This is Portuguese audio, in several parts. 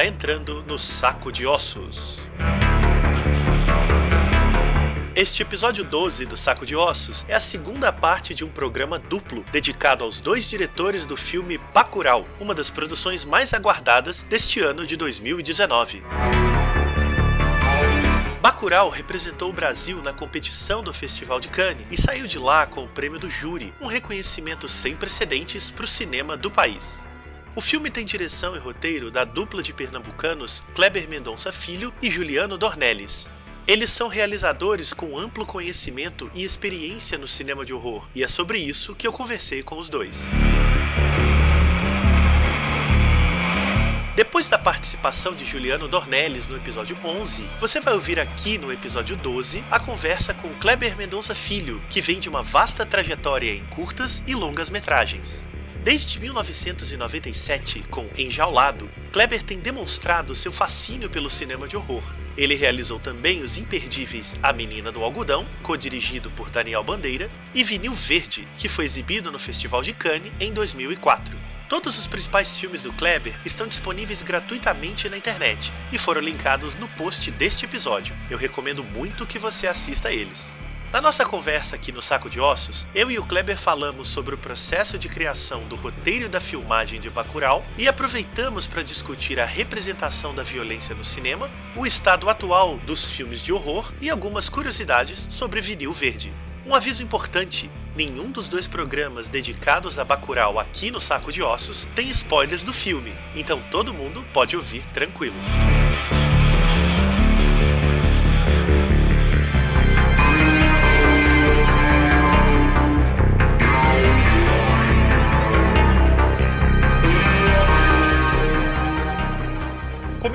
Está entrando no Saco de Ossos. Este episódio 12 do Saco de Ossos é a segunda parte de um programa duplo dedicado aos dois diretores do filme Bacurau, uma das produções mais aguardadas deste ano de 2019. Bacurau representou o Brasil na competição do Festival de Cannes e saiu de lá com o prêmio do júri, um reconhecimento sem precedentes para o cinema do país. O filme tem direção e roteiro da dupla de pernambucanos Kleber Mendonça Filho e Juliano Dornelles. Eles são realizadores com amplo conhecimento e experiência no cinema de horror, e é sobre isso que eu conversei com os dois. Depois da participação de Juliano Dornelles no episódio 11, você vai ouvir aqui no episódio 12 a conversa com Kleber Mendonça Filho, que vem de uma vasta trajetória em curtas e longas metragens. Desde 1997, com Enjaulado, Kleber tem demonstrado seu fascínio pelo cinema de horror. Ele realizou também os imperdíveis A Menina do Algodão, co-dirigido por Daniel Bandeira, e Vinil Verde, que foi exibido no Festival de Cannes em 2004. Todos os principais filmes do Kleber estão disponíveis gratuitamente na internet e foram linkados no post deste episódio. Eu recomendo muito que você assista a eles. Na nossa conversa aqui no Saco de Ossos, eu e o Kleber falamos sobre o processo de criação do roteiro da filmagem de Bacurau e aproveitamos para discutir a representação da violência no cinema, o estado atual dos filmes de horror e algumas curiosidades sobre vinil verde. Um aviso importante: nenhum dos dois programas dedicados a Bacurau aqui no Saco de Ossos tem spoilers do filme, então todo mundo pode ouvir tranquilo.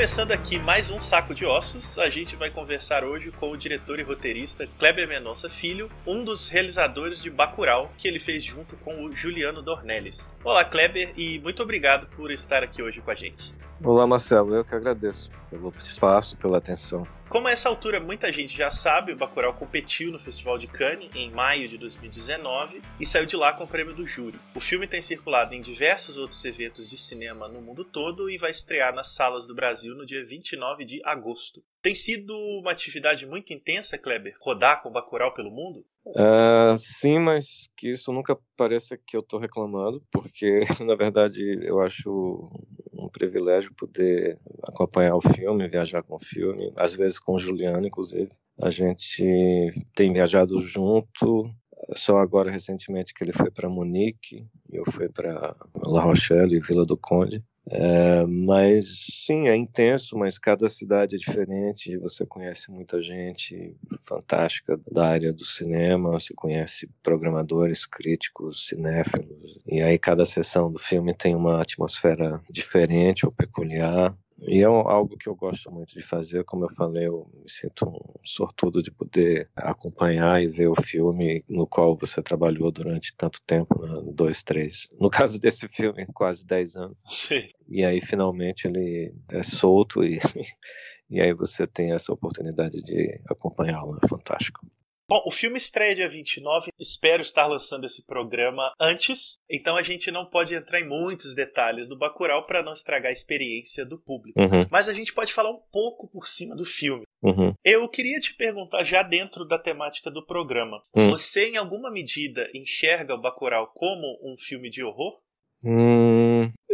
Começando aqui mais um saco de ossos, a gente vai conversar hoje com o diretor e roteirista Kleber Mendonça Filho, um dos realizadores de Bacurau, que ele fez junto com o Juliano Dornelles. Olá, Kleber, e muito obrigado por estar aqui hoje com a gente. Olá, Marcelo, eu que agradeço pelo espaço, pela atenção. Como a essa altura muita gente já sabe, o Bacurau competiu no Festival de Cannes em maio de 2019 e saiu de lá com o prêmio do júri. O filme tem circulado em diversos outros eventos de cinema no mundo todo e vai estrear nas salas do Brasil no dia 29 de agosto. Tem sido uma atividade muito intensa, Kleber, rodar com o Bacurau pelo mundo? Uh, sim, mas que isso nunca pareça que eu estou reclamando, porque na verdade eu acho um privilégio poder acompanhar o filme, viajar com o filme, às vezes com o Juliano, inclusive. A gente tem viajado junto, só agora recentemente que ele foi para Munique, eu fui para La Rochelle e Vila do Conde. É, mas sim, é intenso, mas cada cidade é diferente. Você conhece muita gente fantástica da área do cinema, você conhece programadores, críticos, cinéfilos, e aí cada sessão do filme tem uma atmosfera diferente ou peculiar. E é algo que eu gosto muito de fazer, como eu falei, eu me sinto um sortudo de poder acompanhar e ver o filme no qual você trabalhou durante tanto tempo, né? dois, três. No caso desse filme, quase dez anos. Sim. E aí finalmente ele é solto e, e aí você tem essa oportunidade de acompanhá-lo, é fantástico. Bom, o filme estreia dia 29. Espero estar lançando esse programa antes, então a gente não pode entrar em muitos detalhes do Bacurau para não estragar a experiência do público. Uhum. Mas a gente pode falar um pouco por cima do filme. Uhum. Eu queria te perguntar, já dentro da temática do programa, Hum. você em alguma medida enxerga o Bacurau como um filme de horror? Hum,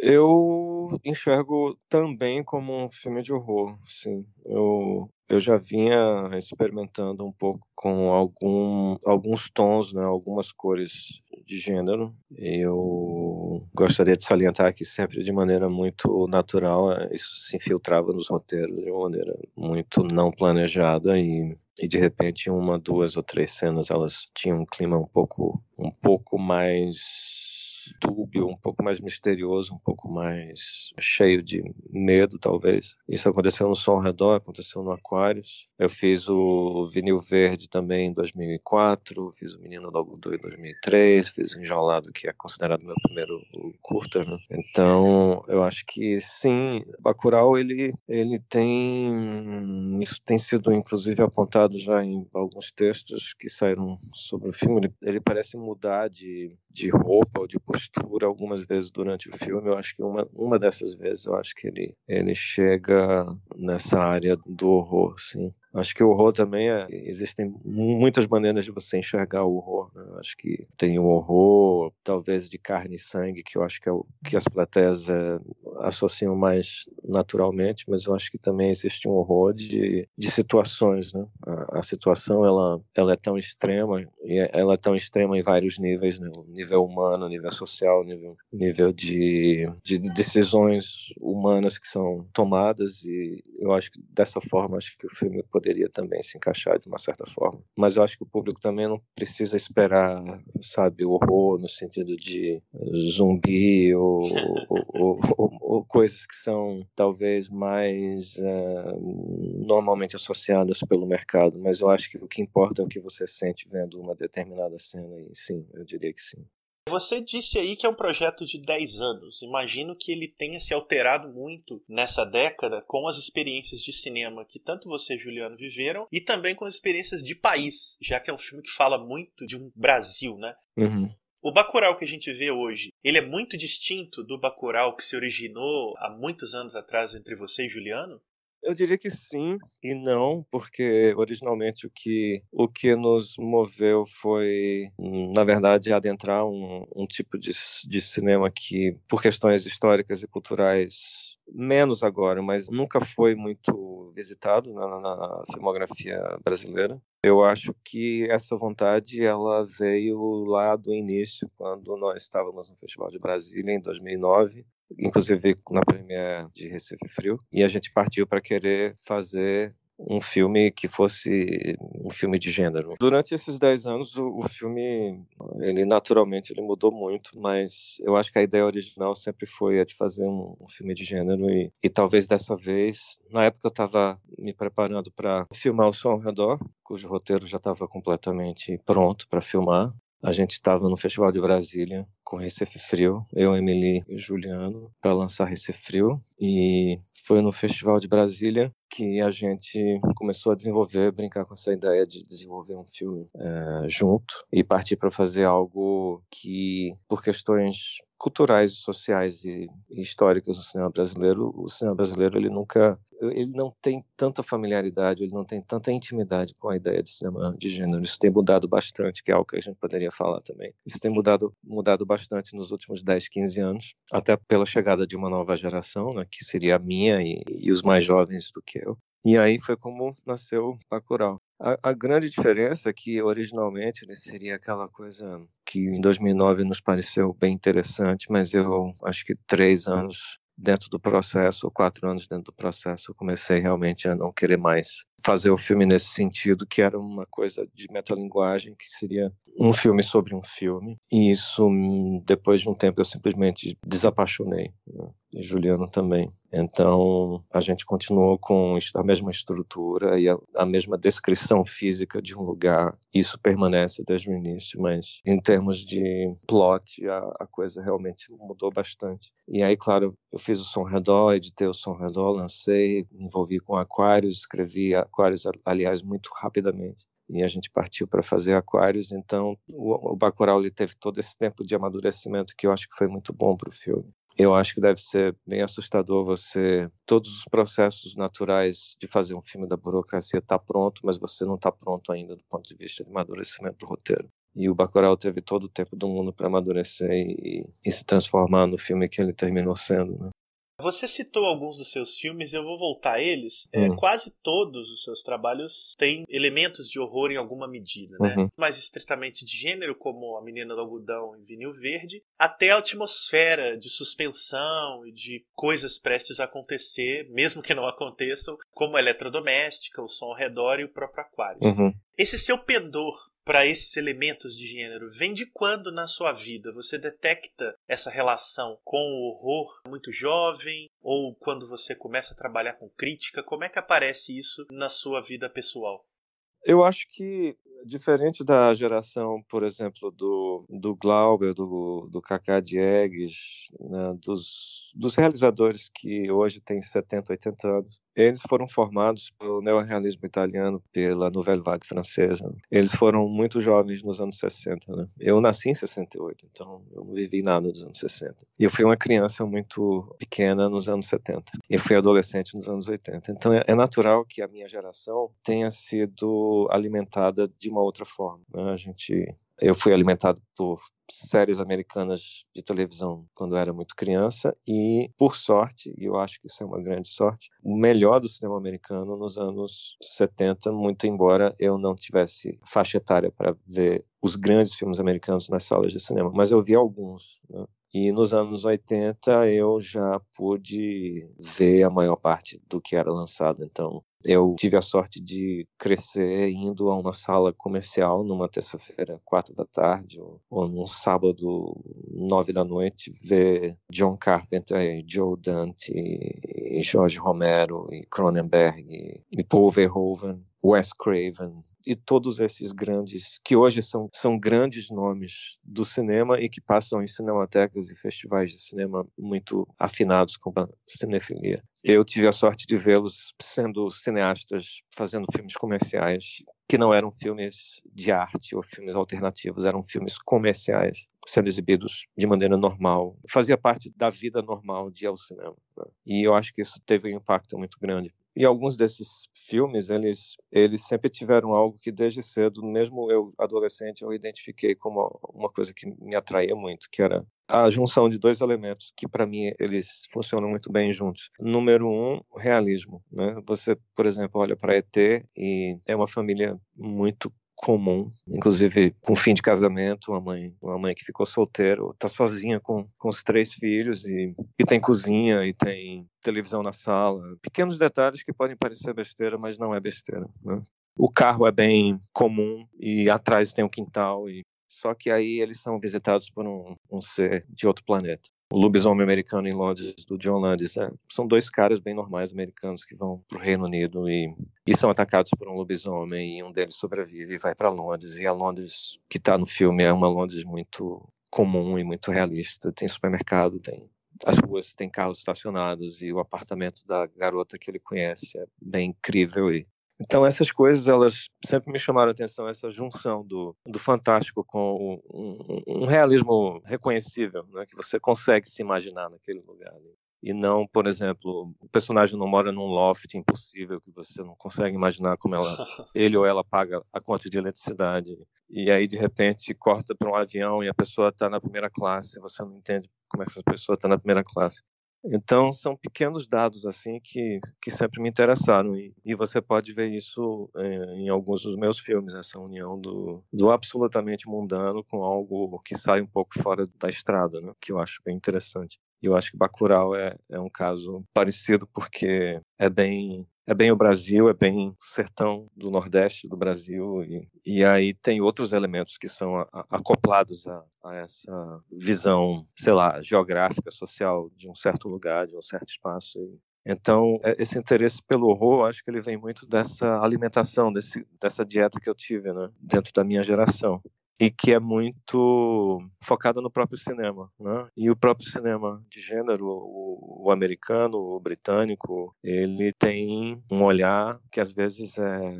eu enxergo também como um filme de horror, sim. Eu, eu já vinha experimentando um pouco com algum, alguns tons, né, algumas cores de gênero. Eu gostaria de salientar que sempre de maneira muito natural, eh, isso se infiltrava nos roteiros de uma maneira muito não planejada e e de repente uma, duas ou três cenas elas tinham um clima um pouco um pouco mais dúbio, um pouco mais misterioso, um pouco mais cheio de medo, talvez. Isso aconteceu no Som Redor, aconteceu no Aquários. Eu fiz o Vinil Verde também em 2004, fiz o Menino do Algodão em 2003, fiz o Enjaulado, que é considerado meu primeiro curta, né? Então, eu acho que sim, Bacurau, ele, ele tem... Isso tem sido, inclusive, apontado já em alguns textos que saíram sobre o filme. Ele, ele parece mudar de, de roupa ou de postura postura algumas vezes durante o filme. Eu acho que uma, uma dessas vezes, eu acho que ele, ele chega nessa área do horror, sim. Acho que o horror também é, existem muitas maneiras de você enxergar o horror. Né? Acho que tem o horror, talvez de carne e sangue, que eu acho que é o que as plateias é, associam mais naturalmente, mas eu acho que também existe um horror de, de situações. Né? A, a situação ela, ela é tão extrema e é, ela é tão extrema em vários níveis, né? nível humano, nível social, nível, nível de, de decisões humanas que são tomadas e eu acho que dessa forma acho que o filme poderia também se encaixar de uma certa forma. Mas eu acho que o público também não precisa esperar, sabe, horror no sentido de zumbi ou, ou, ou, ou coisas que são talvez mais uh, normalmente associadas pelo mercado. Mas eu acho que o que importa é o que você sente vendo uma determinada cena e sim, eu diria que sim. Você disse aí que é um projeto de 10 anos. Imagino que ele tenha se alterado muito nessa década com as experiências de cinema que tanto você, Juliano, viveram e também com as experiências de país, já que é um filme que fala muito de um Brasil, né? Uhum. O Bacurau que a gente vê hoje, ele é muito distinto do Bacurau que se originou há muitos anos atrás entre você e Juliano? Eu diria que sim e não, porque originalmente o que, o que nos moveu foi, na verdade, adentrar um, um tipo de, de cinema que, por questões históricas e culturais, menos agora, mas nunca foi muito visitado na, na, filmografia brasileira. Eu acho que essa vontade ela veio lá do início, quando nós estávamos no Festival de Brasília em 2009 inclusive na premiere de Recife Frio, e a gente partiu para querer fazer um filme que fosse um filme de gênero. Durante esses 10 anos, o, o, filme, ele naturalmente ele mudou muito, mas eu acho que a ideia original sempre foi a de fazer um, um filme de gênero e, e, talvez dessa vez, na época eu estava me preparando para filmar o Som ao Redor, cujo roteiro já estava completamente pronto para filmar, a gente estava no Festival de Brasília com Recife Frio, eu, Emily e Juliano, para lançar Recife Frio. E foi no Festival de Brasília que a gente começou a desenvolver, brincar com essa ideia de desenvolver um filme é, junto e partir para fazer algo que, por questões culturais, sociais e, históricas no cinema brasileiro, o cinema brasileiro ele nunca ele não tem tanta familiaridade, ele não tem tanta intimidade com a ideia de cinema de gênero. Isso tem mudado bastante, que é algo que a gente poderia falar também. Isso tem mudado, mudado bastante nos últimos 10, 15 anos, até pela chegada de uma nova geração, né, que seria a minha e, e os mais jovens do que eu. E aí foi como nasceu Bacurau. A, a, grande diferença é que originalmente ele seria aquela coisa que em 2009 nos pareceu bem interessante, mas eu acho que três anos dentro do processo, ou quatro anos dentro do processo, eu comecei realmente a não querer mais fazer o filme nesse sentido, que era uma coisa de metalinguagem, que seria um filme sobre um filme. E isso, depois de um tempo, eu simplesmente desapaixonei. Né? E Juliano também. Então, a gente continuou com a mesma estrutura e a, a, mesma descrição física de um lugar. Isso permanece desde o início, mas em termos de plot, a, a coisa realmente mudou bastante. E aí, claro, eu fiz o Som Redor, editei o Som Redor, lancei, me envolvi com Aquários, escrevi Aquários, aliás, muito rapidamente e a gente partiu para fazer aquários. Então, o, o Bacurau teve todo esse tempo de amadurecimento que eu acho que foi muito bom para o filme. Eu acho que deve ser bem assustador você todos os processos naturais de fazer um filme da burocracia tá pronto, mas você não está pronto ainda do ponto de vista de amadurecimento do roteiro. E o Bacurau teve todo o tempo do mundo para amadurecer e, e, se transformar no filme que ele terminou sendo. Né? Você citou alguns dos seus filmes, eu vou voltar a eles. É, uhum. É, quase todos os seus trabalhos têm elementos de horror em alguma medida, né? Uhum. Mais estritamente de gênero, como A Menina do Algodão e Vinil Verde, até a atmosfera de suspensão e de coisas prestes a acontecer, mesmo que não aconteçam, como a eletrodoméstica, o som ao redor e o próprio aquário. Uhum. Esse seu pendor para esses elementos de gênero vem de quando na sua vida você detecta essa relação com o horror muito jovem ou quando você começa a trabalhar com crítica? Como é que aparece isso na sua vida pessoal? Eu acho que, diferente da geração, por exemplo, do, do Glauber, do, do Kaká Diegues, né, dos, dos realizadores que hoje têm 70, 80 anos, Eles foram formados pelo neorrealismo italiano, pela Nouvelle Vague francesa. Eles foram muito jovens nos anos 60, né? Eu nasci em 68, então eu não vivi nada nos anos 60. E eu fui uma criança muito pequena nos anos 70. E fui adolescente nos anos 80. Então é natural que a minha geração tenha sido alimentada de uma outra forma. Né? A gente eu fui alimentado por séries americanas de televisão quando era muito criança e, por sorte, e eu acho que isso é uma grande sorte, o melhor do cinema americano nos anos 70, muito embora eu não tivesse faixa etária para ver os grandes filmes americanos nas salas de cinema, mas eu vi alguns. Né? E nos anos 80 eu já pude ver a maior parte do que era lançado. Então eu tive a sorte de crescer indo a uma sala comercial numa terça-feira, quatro da tarde, ou, ou num sábado, nove da noite, ver John Carpenter, Joe Dante, Jorge Romero, e Cronenberg, e Paul Verhoeven, Wes Craven, e todos esses grandes, que hoje são, são grandes nomes do cinema e que passam em cinematecas e festivais de cinema muito afinados com a cinefilia. Eu tive a sorte de vê-los sendo cineastas fazendo filmes comerciais que não eram filmes de arte ou filmes alternativos, eram filmes comerciais sendo exibidos de maneira normal. Fazia parte da vida normal de ir ao cinema. Né? E eu acho que isso teve um impacto muito grande e alguns desses filmes, eles, eles sempre tiveram algo que desde cedo, mesmo eu adolescente, eu identifiquei como uma coisa que me atraía muito, que era a junção de dois elementos que para mim eles funcionam muito bem juntos. Número um, realismo. Né? Você, por exemplo, olha para ET e é uma família muito comum, inclusive com fim de casamento, uma mãe, uma mãe que ficou solteira, está sozinha com, com os três filhos e, e tem cozinha e tem televisão na sala, pequenos detalhes que podem parecer besteira, mas não é besteira. Né? O carro é bem comum e atrás tem um quintal e só que aí eles são visitados por um, um ser de outro planeta o Lobisomem Americano em Londres, do John Landis. É, são dois caras bem normais americanos que vão para o Reino Unido e, e são atacados por um lobisomem e um deles sobrevive e vai para Londres. E a Londres que está no filme é uma Londres muito comum e muito realista. Tem supermercado, tem as ruas têm carros estacionados e o apartamento da garota que ele conhece é bem incrível e então essas coisas elas sempre me chamaram a atenção essa junção do, do fantástico com um, um realismo reconhecível, né, que você consegue se imaginar naquele lugar. Né? E não, por exemplo, o personagem não mora num loft impossível que você não consegue imaginar como ela, ele ou ela paga a conta de eletricidade. E aí de repente corta para um avião e a pessoa está na primeira classe, você não entende como é que essa pessoa está na primeira classe. Então, são pequenos dados assim que, que sempre me interessaram. E, e você pode ver isso é, em alguns dos meus filmes, essa união do, do absolutamente mundano com algo que sai um pouco fora da estrada, né? que eu acho bem interessante. E eu acho que Bacurau é, é um caso parecido porque é bem é bem o Brasil, é bem o sertão do Nordeste do Brasil, e, e aí tem outros elementos que são a, a, acoplados a, a, essa visão, sei lá, geográfica, social de um certo lugar, de um certo espaço. Então, é, esse interesse pelo horror, acho que ele vem muito dessa alimentação, desse, dessa dieta que eu tive né, dentro da minha geração e que é muito focada no próprio cinema, né? E o próprio cinema de gênero, o, o, americano, o britânico, ele tem um olhar que às vezes é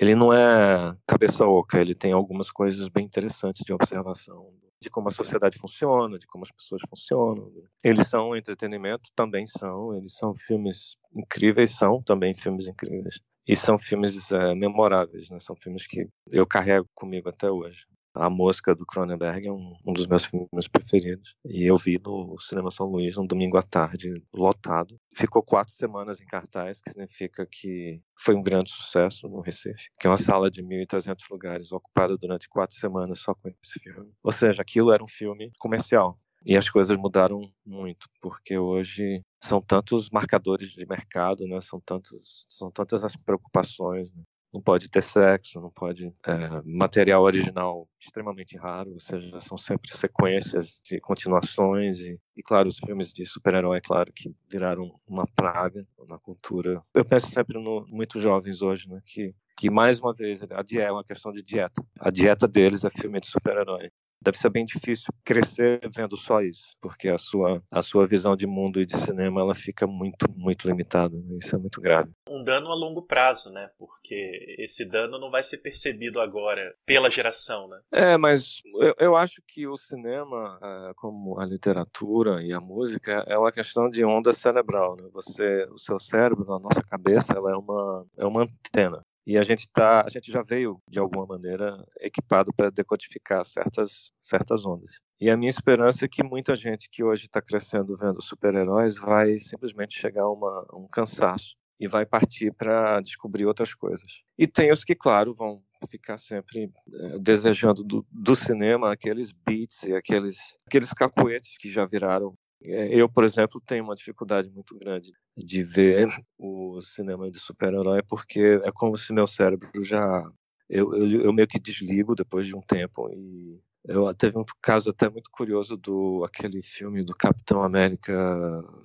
ele não é cabeça oca, ele tem algumas coisas bem interessantes de observação de como a sociedade funciona, de como as pessoas funcionam. Eles são entretenimento, também são. Eles são filmes incríveis, são também filmes incríveis. E são filmes é, memoráveis, né? São filmes que eu carrego comigo até hoje. A Mosca do Cronenberg é um, um, dos meus filmes preferidos. E eu vi no Cinema São Luís um domingo à tarde, lotado. Ficou quatro semanas em cartaz, que significa que foi um grande sucesso no Recife, que é uma sala de 1.300 lugares ocupada durante quatro semanas só com esse filme. Ou seja, aquilo era um filme comercial. E as coisas mudaram muito, porque hoje são tantos marcadores de mercado, né? são, tantos, são tantas as preocupações. Né? Não pode ter sexo, não pode é, material original extremamente raro, ou seja, são sempre sequências e continuações e, e claro, os filmes de super-herói, é claro, que viraram uma praga na cultura. Eu penso sempre no muito jovens hoje, né, que que mais uma vez a dieta é uma questão de dieta. A dieta deles é filme de super-herói. Deve ser bem difícil crescer vendo só isso, porque a sua, a sua visão de mundo e de cinema ela fica muito, muito limitada. Né? Isso é muito grave. Um dano a longo prazo, né? Porque esse dano não vai ser percebido agora pela geração, né? É, mas eu, eu acho que o cinema, é, como a literatura e a música, é uma questão de onda cerebral. Né? Você, o seu cérebro, a nossa cabeça, ela é uma, é uma antena. E a gente tá, a gente já veio de alguma maneira equipado para decodificar certas certas ondas. E a minha esperança é que muita gente que hoje está crescendo vendo super-heróis vai simplesmente chegar a uma, um cansaço e vai partir para descobrir outras coisas. E tem os que, claro, vão ficar sempre é, desejando do, do, cinema aqueles beats e aqueles aqueles cacuetes que já viraram eu, por exemplo, tenho uma dificuldade muito grande de ver o cinema de super-herói, porque é como se meu cérebro já. Eu, eu, eu, meio que desligo depois de um tempo. E eu teve um caso até muito curioso do aquele filme do Capitão América,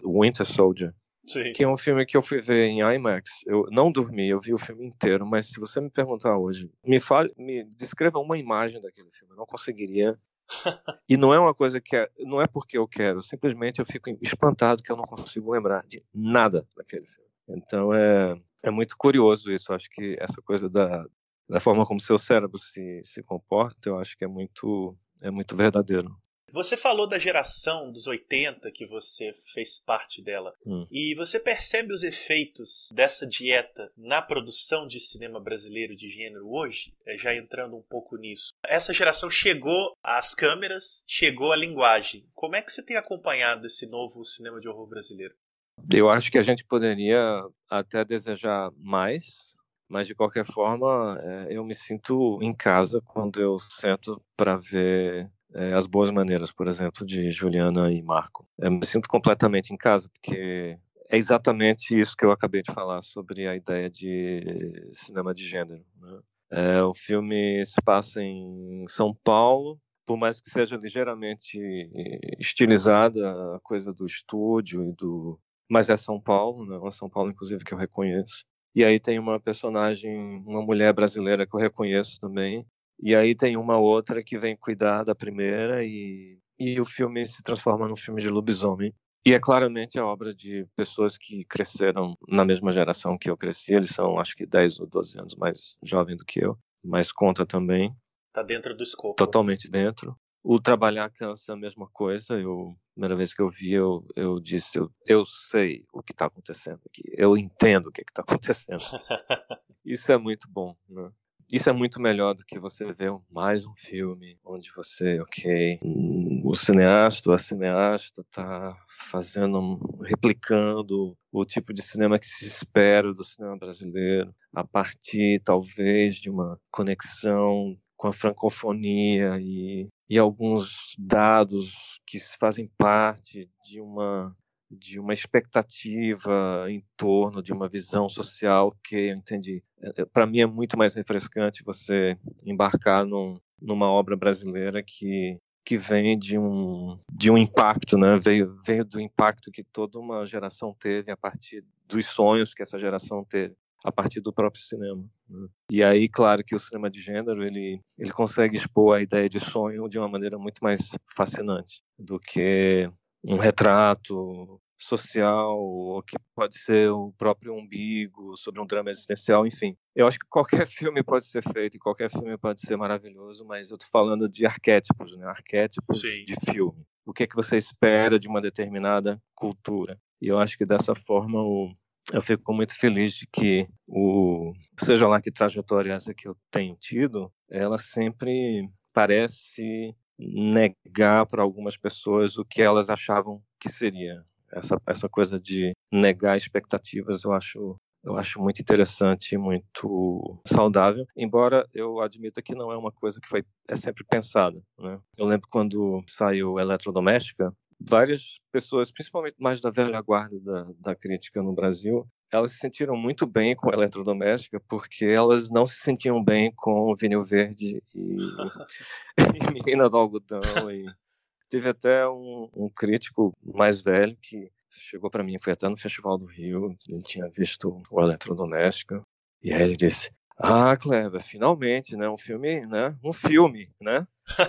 Winter Soldier. Sim. Que é um filme que eu fui ver em IMAX. Eu não dormi, eu vi o filme inteiro, mas se você me perguntar hoje, me fale, me descreva uma imagem daquele filme. Eu não conseguiria e não é uma coisa que é, não é porque eu quero, simplesmente eu fico espantado que eu não consigo lembrar de nada daquele filme. Então é, é muito curioso isso. Acho que essa coisa da, da forma como seu cérebro se, se comporta, eu acho que é muito é muito verdadeiro. Você falou da geração dos 80 que você fez parte dela. Hum. E você percebe os efeitos dessa dieta na produção de cinema brasileiro de gênero hoje? É, já entrando um pouco nisso. Essa geração chegou às câmeras, chegou à linguagem. Como é que você tem acompanhado esse novo cinema de horror brasileiro? Eu acho que a gente poderia até desejar mais, mas de qualquer forma, é, eu me sinto em casa quando eu sento para ver é, As Boas Maneiras, por exemplo, de Juliana e Marco. Eu me sinto completamente em casa, porque é exatamente isso que eu acabei de falar sobre a ideia de cinema de gênero. Né? É, o filme se passa em São Paulo, por mais que seja ligeiramente estilizada a coisa do estúdio e do mas é São Paulo, né? É São Paulo inclusive que eu reconheço. E aí tem uma personagem, uma mulher brasileira que eu reconheço também, e aí tem uma outra que vem cuidar da primeira e, e o filme se transforma num filme de lobisomem. E é claramente a obra de pessoas que cresceram na mesma geração que eu cresci. Eles são, acho que, 10 ou 12 anos mais jovens do que eu. Mas conta também. Tá dentro do escopo. Totalmente dentro. O Trabalhar Cansa é a mesma coisa. Eu, primeira vez que eu vi, eu, eu disse: eu, eu sei o que está acontecendo aqui. Eu entendo o que está acontecendo. Isso é muito bom. Né? Isso é muito melhor do que você ver mais um filme onde você, ok, o cineasta, a cineasta está fazendo, replicando o tipo de cinema que se espera do cinema brasileiro, a partir talvez de uma conexão com a francofonia e, e alguns dados que fazem parte de uma de uma expectativa em torno de uma visão social que eu entendi. É, é, Para mim é muito mais refrescante você embarcar num, numa obra brasileira que que vem de um de um impacto, né? Veio veio do impacto que toda uma geração teve a partir dos sonhos que essa geração teve a partir do próprio cinema. Né? E aí, claro que o cinema de gênero ele ele consegue expor a ideia de sonho de uma maneira muito mais fascinante do que um retrato social, ou que pode ser o próprio umbigo, sobre um drama existencial, enfim. Eu acho que qualquer filme pode ser feito e qualquer filme pode ser maravilhoso, mas eu tô falando de arquétipos, né? Arquétipos Sim. de filme. O que é que você espera de uma determinada cultura? E eu acho que dessa forma o, eu fico muito feliz de que o seja lá que trajetória essa que eu tenho tido, ela sempre parece negar para algumas pessoas o que elas achavam que seria. Essa, essa coisa de negar expectativas eu acho eu acho muito interessante e muito saudável, embora eu admita que não é uma coisa que foi é sempre pensada. Né? Eu lembro quando saiu Eletrodoméstica, várias pessoas, principalmente mais da velha guarda da, da crítica no Brasil, elas se sentiram muito bem com a eletrodoméstica porque elas não se sentiam bem com o vinil verde e, e menina do algodão e teve até um, um crítico mais velho que chegou para mim foi até no festival do Rio ele tinha visto o eletrodoméstica e aí ele disse ah Kleber finalmente né um filme né um filme né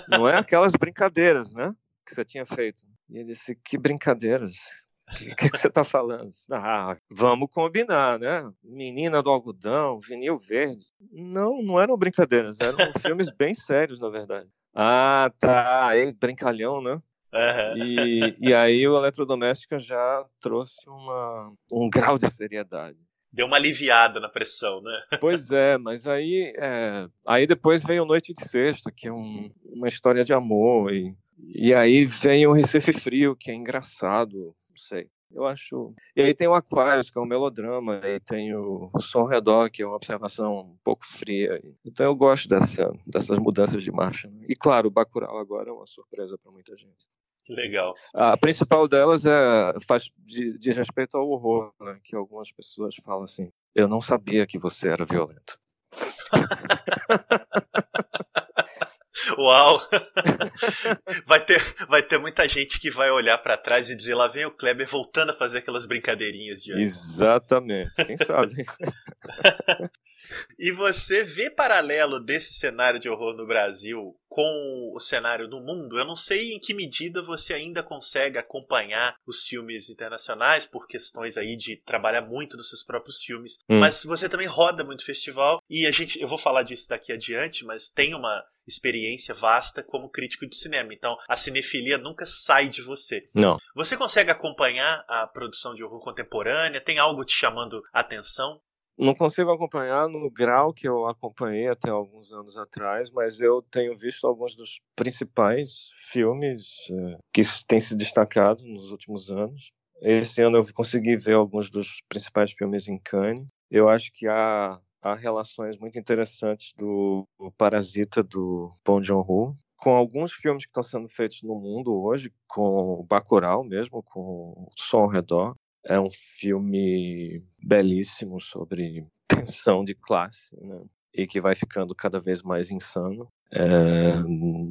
Não é aquelas brincadeiras, né? Que você tinha feito. E ele disse: Que brincadeiras? O que, que, que, você está falando? Ah, vamos combinar, né? Menina do algodão, vinil verde. Não, não eram brincadeiras, eram filmes bem sérios, na verdade. Ah, tá. Aí, brincalhão, né? Uhum. E, e aí o Eletrodoméstica já trouxe uma, um grau de seriedade. Deu uma aliviada na pressão, né? Pois é, mas aí, é, aí depois veio Noite de Sexta, que é um, uma história de amor, e, e aí vem o Recife Frio, que é engraçado, sei. Eu acho. E aí tem o Aquarius, que é um melodrama, e tem o Som Redor, que é uma observação um pouco fria. Então eu gosto dessa, dessas mudanças de marcha. Né? E claro, o Bacurau agora é uma surpresa para muita gente. Legal. A principal delas é faz de, de respeito ao horror, né? que algumas pessoas falam assim: eu não sabia que você era violento. Uau! Vai ter, vai ter muita gente que vai olhar para trás e dizer: lá vem o Kleber voltando a fazer aquelas brincadeirinhas de. Exatamente, quem sabe? E você vê paralelo desse cenário de horror no Brasil com o cenário no mundo? Eu não sei em que medida você ainda consegue acompanhar os filmes internacionais por questões aí de trabalhar muito nos seus próprios filmes, hum. mas você também roda muito festival e a gente, eu vou falar disso daqui adiante, mas tem uma experiência vasta como crítico de cinema. Então, a cinefilia nunca sai de você. Não. Você consegue acompanhar a produção de horror contemporânea? Tem algo te chamando a atenção? Não consigo acompanhar no grau que eu acompanhei até alguns anos atrás, mas eu tenho visto alguns dos principais filmes é, que têm se destacado nos últimos anos. Esse ano eu consegui ver alguns dos principais filmes em Cannes. Eu acho que há, há relações muito interessantes do Parasita do Bong Joon-ho com alguns filmes que estão sendo feitos no mundo hoje, com o Bacurau mesmo, com o Som ao Redor. É um filme belíssimo sobre tensão de classe, né? E que vai ficando cada vez mais insano. É,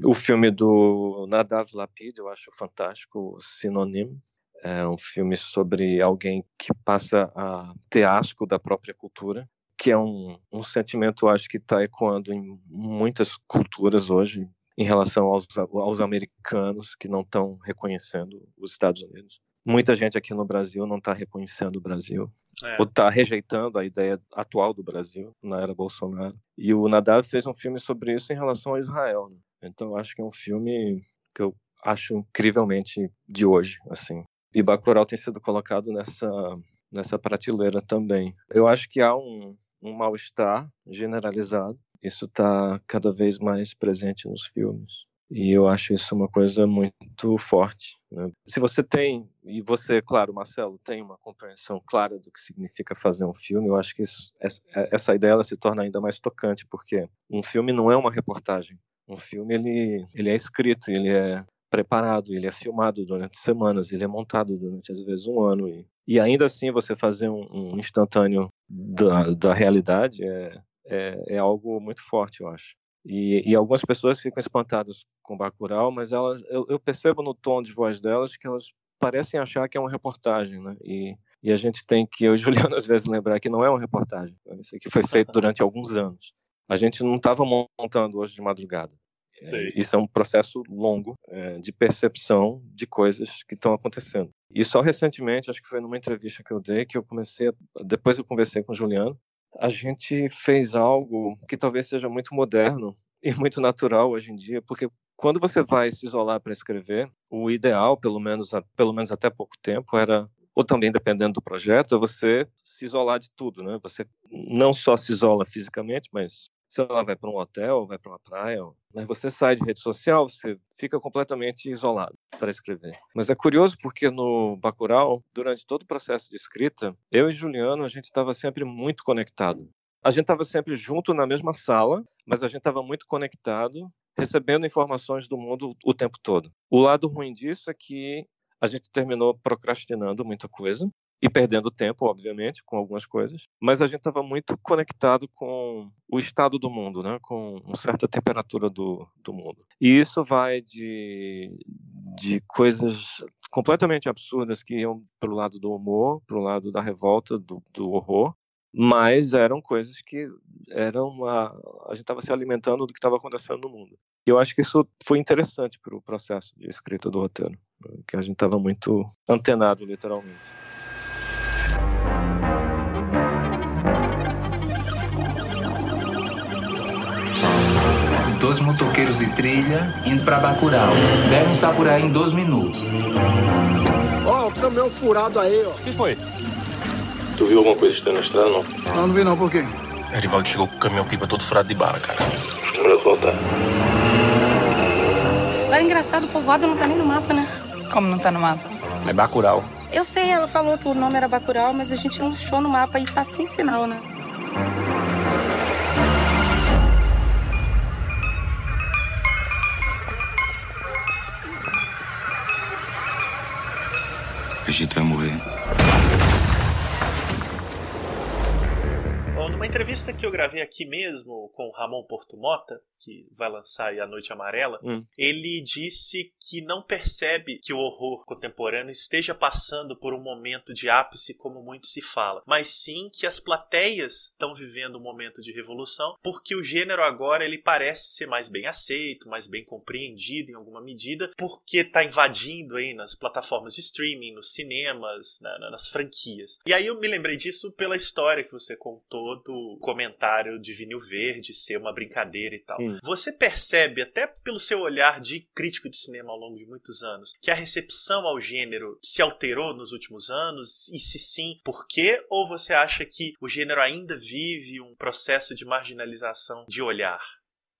o filme do Nadav Lapid eu acho fantástico, Sinônimo. É um filme sobre alguém que passa a ter asco da própria cultura, que é um, um sentimento, acho que está ecoando em muitas culturas hoje, em relação aos, aos americanos que não estão reconhecendo os Estados Unidos muita gente aqui no Brasil não está reconhecendo o Brasil. É. Ou está rejeitando a ideia atual do Brasil na era Bolsonaro. E o Nadav fez um filme sobre isso em relação a Israel. Né? Então acho que é um filme que eu acho incrivelmente de hoje, assim. E Bacurau tem sido colocado nessa nessa prateleira também. Eu acho que há um, um mal-estar generalizado. Isso está cada vez mais presente nos filmes. E eu acho isso uma coisa muito forte. Né? Se você tem, e você, claro, Marcelo, tem uma compreensão clara do que significa fazer um filme, eu acho que isso, essa ideia ela se torna ainda mais tocante, porque um filme não é uma reportagem. Um filme ele, ele é escrito, ele é preparado, ele é filmado durante semanas, ele é montado durante às vezes um ano e, e ainda assim você fazer um, um instantâneo da, da realidade é, é, é algo muito forte, eu acho. E, e, algumas pessoas ficam espantadas com Bacurau, mas elas, eu, eu, percebo no tom de voz delas que elas parecem achar que é uma reportagem, né? E, e a gente tem que, eu e Juliano, às vezes lembrar que não é uma reportagem. Isso aqui foi feito durante alguns anos. A gente não estava montando hoje de madrugada. Sim. Isso é um processo longo é, de percepção de coisas que estão acontecendo. E só recentemente, acho que foi numa entrevista que eu dei, que eu comecei, a, depois eu conversei com o Juliano, a gente fez algo que talvez seja muito moderno e muito natural hoje em dia, porque quando você vai se isolar para escrever, o ideal, pelo menos, pelo menos até pouco tempo, era ou também dependendo do projeto, é você se isolar de tudo, né? Você não só se isola fisicamente, mas sei lá, vai para um hotel, vai para uma praia, mas você sai de rede social, você fica completamente isolado para escrever. Mas é curioso porque no Bacurau, durante todo o processo de escrita, eu e Juliano, a gente estava sempre muito conectado. A gente estava sempre junto na mesma sala, mas a gente estava muito conectado, recebendo informações do mundo o tempo todo. O lado ruim disso é que a gente terminou procrastinando muita coisa, e perdendo tempo, obviamente, com algumas coisas, mas a gente estava muito conectado com o estado do mundo, né? com uma certa temperatura do, do mundo. E isso vai de, de coisas completamente absurdas que iam para o lado do humor, para o lado da revolta, do, do horror, mas eram coisas que eram a, a gente estava se alimentando do que estava acontecendo no mundo. eu acho que isso foi interessante para o processo de escrita do roteiro, que a gente estava muito antenado, literalmente. Dois motoqueiros de trilha indo para Bacurau. Devem estar por aí em dois minutos. Ó, oh, o caminhão furado aí, ó. O que foi? Tu viu alguma coisa estranha na estrada, não? Não, não vi não, por quê? Erivaldo chegou com o caminhão pipa todo furado de bala, cara. Melhor voltar. Lá é engraçado, o povoado não tá nem no mapa, né? Como não tá no mapa? É Bacurau. Eu sei, ela falou que o nome era Bacurau, mas a gente não achou no mapa e tá sem sinal, né? A gente vai morrer. Bom, numa entrevista que eu gravei aqui mesmo com o Ramon Portumota, que vai lançar aí A Noite Amarela, hum. ele disse que não percebe que o horror contemporâneo esteja passando por um momento de ápice como muito se fala, mas sim que as plateias estão vivendo um momento de revolução, porque o gênero agora ele parece ser mais bem aceito, mais bem compreendido em alguma medida, porque está invadindo aí nas plataformas de streaming, nos cinemas, na, nas franquias. E aí eu me lembrei disso pela história que você contou do comentário de vinil verde ser uma brincadeira e tal. Hum. Você percebe, até pelo seu olhar de crítico de cinema ao longo de muitos anos, que a recepção ao gênero se alterou nos últimos anos? E se sim, por quê? Ou você acha que o gênero ainda vive um processo de marginalização de olhar?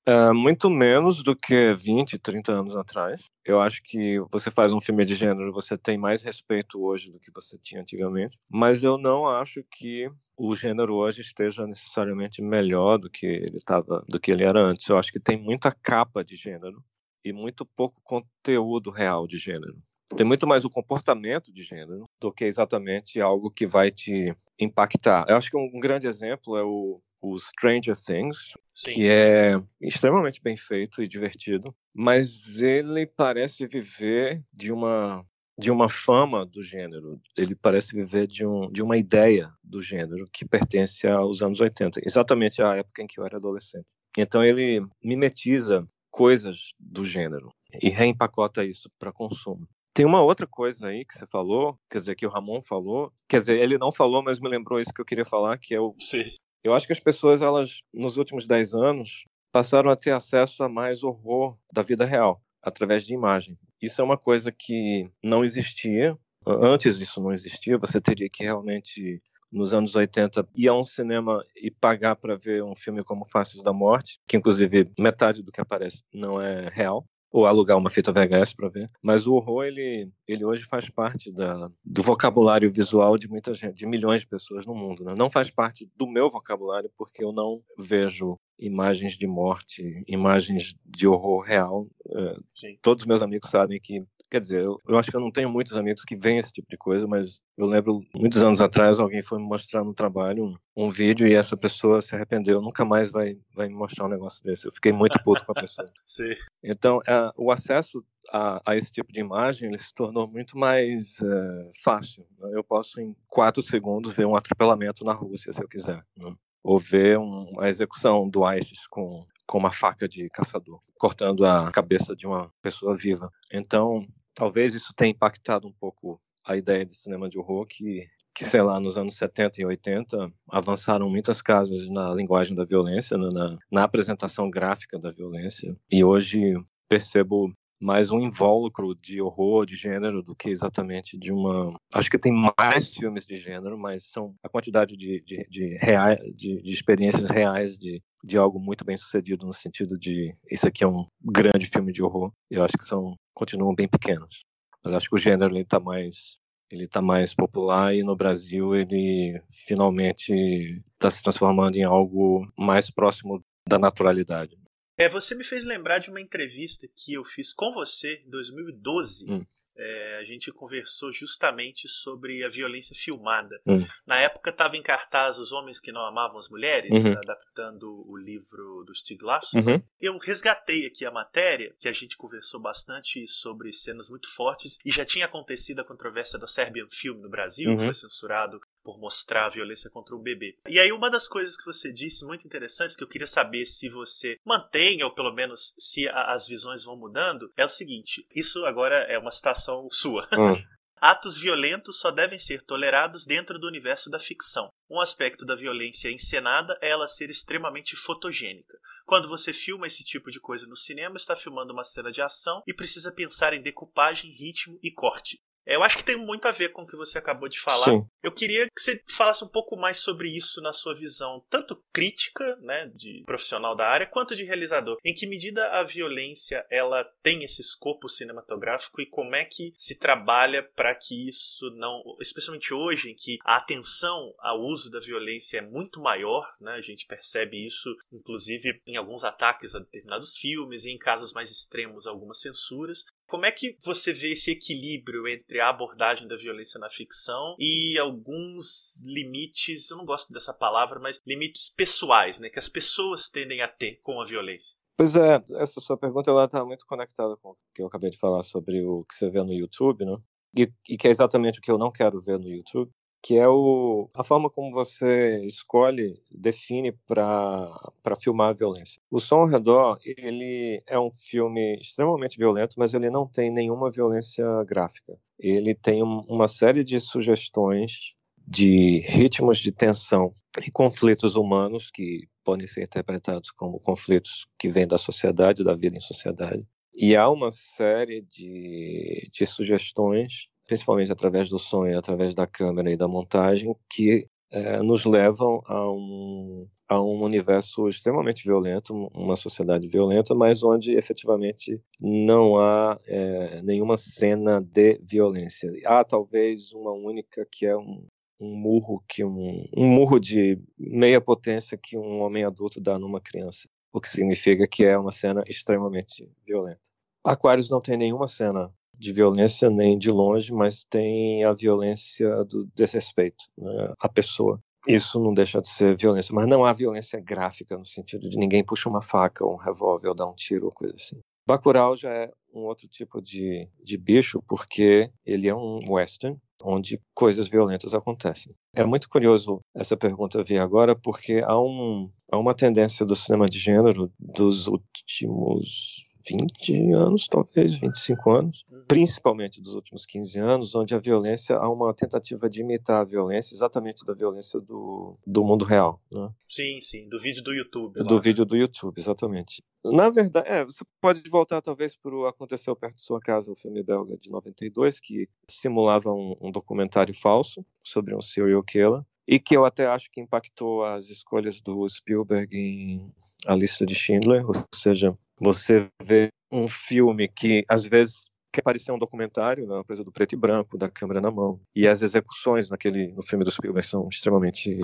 É, muito menos do que 20, 30 anos atrás. Eu acho que você faz um filme de gênero, você tem mais respeito hoje do que você tinha antigamente. Mas eu não acho que o gênero hoje esteja necessariamente melhor do que ele estava, do que ele era antes. Eu acho que tem muita capa de gênero e muito pouco conteúdo real de gênero. Tem muito mais o comportamento de gênero do que exatamente algo que vai te impactar. Eu acho que um grande exemplo é o o Stranger Things, Sim. que é extremamente bem feito e divertido, mas ele parece viver de uma de uma fama do gênero. Ele parece viver de, um, de uma ideia do gênero que pertence aos anos 80, exatamente à época em que eu era adolescente. Então ele mimetiza coisas do gênero e reempacota isso para consumo. Tem uma outra coisa aí que você falou, quer dizer, que o Ramon falou, quer dizer, ele não falou, mas me lembrou isso que eu queria falar, que é o, Sim. Eu acho que as pessoas, elas, nos últimos 10 anos, passaram a ter acesso a mais horror da vida real, através de imagem. Isso é uma coisa que não existia. Antes isso não existia, você teria que realmente, nos anos 80, ir a um cinema e pagar para ver um filme como Faces da Morte, que inclusive metade do que aparece não é real ou alugar uma fita VHS para ver. Mas o horror ele, ele hoje faz parte da, do vocabulário visual de muita gente, de milhões de pessoas no mundo. Né? Não faz parte do meu vocabulário porque eu não vejo imagens de morte, imagens de horror real. É, todos meus amigos sabem que Quer dizer, eu, eu, acho que eu não tenho muitos amigos que veem esse tipo de coisa, mas eu lembro muitos anos atrás alguém foi me mostrar no trabalho um, um vídeo e essa pessoa se arrependeu, nunca mais vai, vai me mostrar um negócio desse. Eu fiquei muito puto com a pessoa. Sim. Então, o acesso a, a, esse tipo de imagem ele se tornou muito mais é, fácil. Né? Eu posso, em quatro segundos, ver um atropelamento na Rússia, se eu quiser. Né? Ou ver um, a execução do ISIS com com uma faca de caçador, cortando a cabeça de uma pessoa viva. Então, talvez isso tenha impactado um pouco a ideia de cinema de horror que que, sei lá, nos anos 70 e 80, avançaram muitas casas na linguagem da violência, na, na apresentação gráfica da violência. E hoje percebo mais um invólucro de horror, de gênero, do que exatamente de uma. Acho que tem mais filmes de gênero, mas são a quantidade de, de, de, reais, de, de experiências reais de, de algo muito bem sucedido, no sentido de isso aqui é um grande filme de horror. Eu acho que são continuam bem pequenos. Mas acho que o gênero está mais ele está mais popular e no Brasil ele finalmente está se transformando em algo mais próximo da naturalidade. É, você me fez lembrar de uma entrevista que eu fiz com você em 2012. Hum. É, a gente conversou justamente sobre a violência filmada. Hum. Na época estava em cartaz Os Homens que Não Amavam as Mulheres, uhum. adaptando o livro do Stieg Larsson. Uhum. Eu resgatei aqui a matéria, que a gente conversou bastante sobre cenas muito fortes, e já tinha acontecido a controvérsia da Serbian Film no Brasil, uhum. que foi censurado por mostrar a violência contra o bebê. E aí uma das coisas que você disse muito interessantes que eu queria saber se você mantém ou pelo menos se a, as visões vão mudando é o seguinte. Isso agora é uma citação sua. Hum. Atos violentos só devem ser tolerados dentro do universo da ficção. Um aspecto da violência encenada é ela ser extremamente fotogênica. Quando você filma esse tipo de coisa no cinema, está filmando uma cena de ação e precisa pensar em decupagem, ritmo e corte. É, eu acho que tem muito a ver com o que você acabou de falar. Sim. Eu queria que você falasse um pouco mais sobre isso na sua visão, tanto crítica, né, de profissional da área, quanto de realizador. Em que medida a violência ela tem esse escopo cinematográfico e como é que se trabalha para que isso não, especialmente hoje, em que a atenção ao uso da violência é muito maior, né, a gente percebe isso, inclusive em alguns ataques a determinados filmes e em casos mais extremos algumas censuras. Como é que você vê esse equilíbrio entre a abordagem da violência na ficção e alguns limites, eu não gosto dessa palavra, mas limites pessoais, né, que as pessoas tendem a ter com a violência? Pois é, essa sua pergunta ela está muito conectada com o que eu acabei de falar sobre o que você vê no YouTube, né? E, e que é exatamente o que eu não quero ver no YouTube que é o, a forma como você escolhe, define para filmar a violência. O Som ao Redor, ele é um filme extremamente violento, mas ele não tem nenhuma violência gráfica. Ele tem um, uma série de sugestões de ritmos de tensão e conflitos humanos que podem ser interpretados como conflitos que vêm da sociedade, da vida em sociedade. E há uma série de, de sugestões principalmente através do som e através da câmera e da montagem, que é, nos levam a um, a um universo extremamente violento, uma sociedade violenta, mas onde efetivamente não há é, nenhuma cena de violência. Há talvez uma única que é um, um murro que um, um murro de meia potência que um homem adulto dá numa criança, o que significa que é uma cena extremamente violenta. Aquários não tem nenhuma cena de violência nem de longe, mas tem a violência do desrespeito né, à pessoa. Isso não deixa de ser violência, mas não há violência gráfica no sentido de ninguém puxa uma faca ou um revólver ou dá um tiro ou coisa assim. Bacurau já é um outro tipo de, de bicho porque ele é um western onde coisas violentas acontecem. É muito curioso essa pergunta vir agora porque há, um, há uma tendência do cinema de gênero dos últimos 20 anos, talvez 25 anos, uhum. principalmente dos últimos 15 anos, onde a violência há uma tentativa de imitar a violência, exatamente da violência do, do mundo real. Né? Sim, sim, do vídeo do YouTube. Do lá, vídeo do YouTube, exatamente. Na verdade, é, você pode voltar talvez para o Aconteceu Perto de Sua Casa, o filme belga de 92, que simulava um, um documentário falso sobre um serial killer, e que eu até acho que impactou as escolhas do Spielberg em A Lista de Schindler, ou seja, você vê um filme que às vezes quer parecer um documentário, né, uma coisa do preto e branco, da câmera na mão. E as execuções naquele no filme do Spielberg são extremamente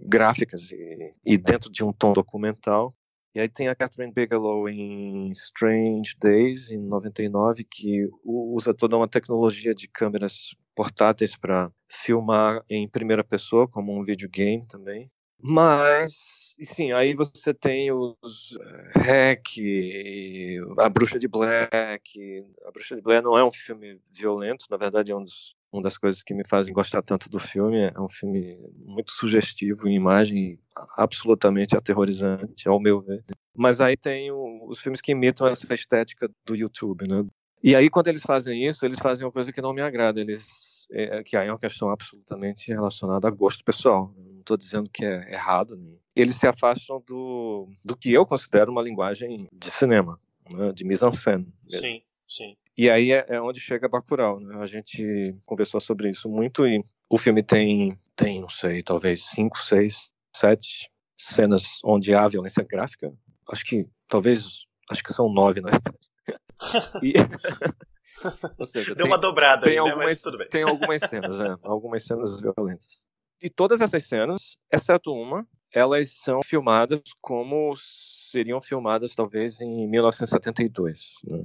gráficas e, e dentro de um tom documental. E aí tem a Catherine Bigelow em Strange Days, em 99, que usa toda uma tecnologia de câmeras portáteis para filmar em primeira pessoa, como um videogame também. Mas e sim, aí você tem os Hack, A Bruxa de Black. A Bruxa de Black não é um filme violento, na verdade é um dos, uma das coisas que me fazem gostar tanto do filme. É um filme muito sugestivo em imagem, absolutamente aterrorizante, ao meu ver. Mas aí tem o, os filmes que imitam essa estética do YouTube, né? E aí, quando eles fazem isso, eles fazem uma coisa que não me agrada. Eles, é, que aí é uma questão absolutamente relacionada a gosto pessoal. Não estou dizendo que é errado, né? eles se afastam do, do que eu considero uma linguagem de cinema, né, de mise-en-scène. Sim, sim. E aí é, é, onde chega Bacurau, né? A gente conversou sobre isso muito e o filme tem, tem não sei, talvez cinco, seis, sete cenas onde há violência gráfica. Acho que, talvez, acho que são nove, né? E... Ou seja, Deu tem, uma dobrada tem aí, algumas, né? Tem algumas cenas, né? Algumas cenas violentas. E todas essas cenas, exceto uma, elas são filmadas como seriam filmadas talvez em 1972, né?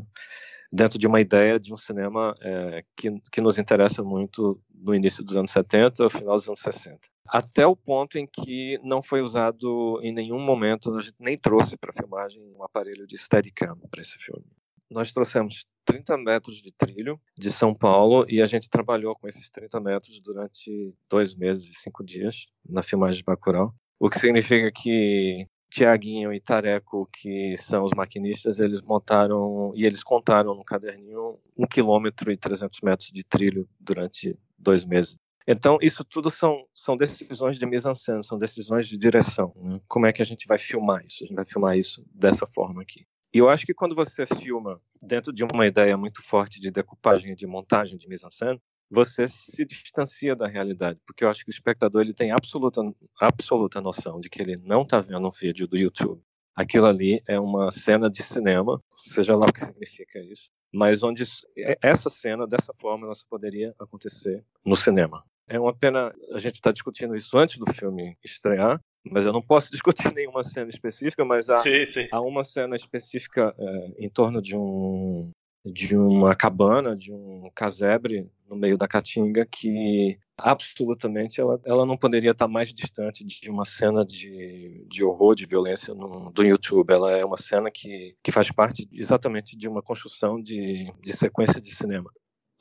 dentro de uma ideia de um cinema é, que, que nos interessa muito no início dos anos 70, ao final dos anos 60. Até o ponto em que não foi usado em nenhum momento, a gente nem trouxe para a filmagem um aparelho de Steadicam para esse filme. Nós trouxemos 30 metros de trilho de São Paulo e a gente trabalhou com esses 30 metros durante dois meses e cinco dias na filmagem de Bacurau. O que significa que Tiaguinho e Tareco, que são os maquinistas, eles montaram e eles contaram no caderninho um quilômetro e 300 metros de trilho durante dois meses. Então, isso tudo são, são decisões de mise-en-scène, são decisões de direção. Né? Como é que a gente vai filmar isso? A gente vai filmar isso dessa forma aqui. E eu acho que quando você filma dentro de uma ideia muito forte de decupagem, de montagem, de mise-en-scène, você se distancia da realidade, porque eu acho que o espectador ele tem absoluta absoluta noção de que ele não está vendo um vídeo do YouTube. Aquilo ali é uma cena de cinema, seja lá o que significa isso, mas onde é, essa cena dessa forma ela só poderia acontecer no cinema. É uma pena a gente estar tá discutindo isso antes do filme estrear, mas eu não posso discutir nenhuma cena específica, mas há, sim, sim. há uma cena específica é, em torno de um de uma cabana, de um casebre no meio da caatinga que absolutamente ela, ela não poderia estar mais distante de uma cena de, de horror, de violência no, do YouTube. Ela é uma cena que, que faz parte exatamente de uma construção de, de sequência de cinema.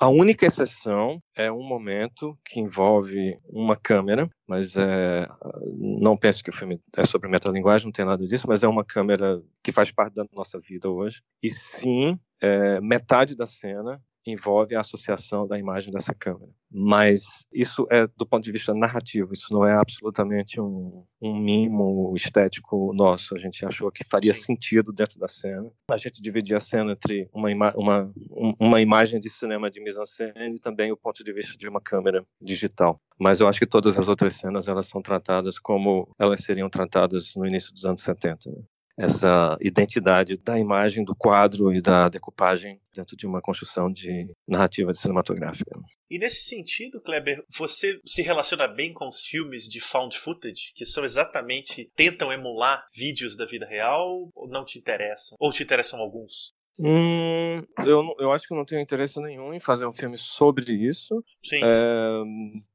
A única exceção é um momento que envolve uma câmera, mas é, não penso que o filme é sobre metalinguagem, não tem nada disso, mas é uma câmera que faz parte da nossa vida hoje. E sim, é, metade da cena envolve a associação da imagem dessa câmera. Mas isso é do ponto de vista narrativo, isso não é absolutamente um, um mimo estético nosso. A gente achou que faria Sim. sentido dentro da cena. A gente dividia a cena entre uma, ima uma, uma imagem de cinema de mise-en-scène e também o ponto de vista de uma câmera digital. Mas eu acho que todas as outras cenas elas são tratadas como elas seriam tratadas no início dos anos 70. Né? Essa identidade da imagem, do quadro e da decupagem dentro de uma construção de narrativa cinematográfica. E nesse sentido, Kleber, você se relaciona bem com os filmes de found footage, que são exatamente tentam emular vídeos da vida real, ou não te interessam? Ou te interessam alguns? Hum, eu, eu acho que não tenho interesse nenhum em fazer um filme sobre isso. Sim. É,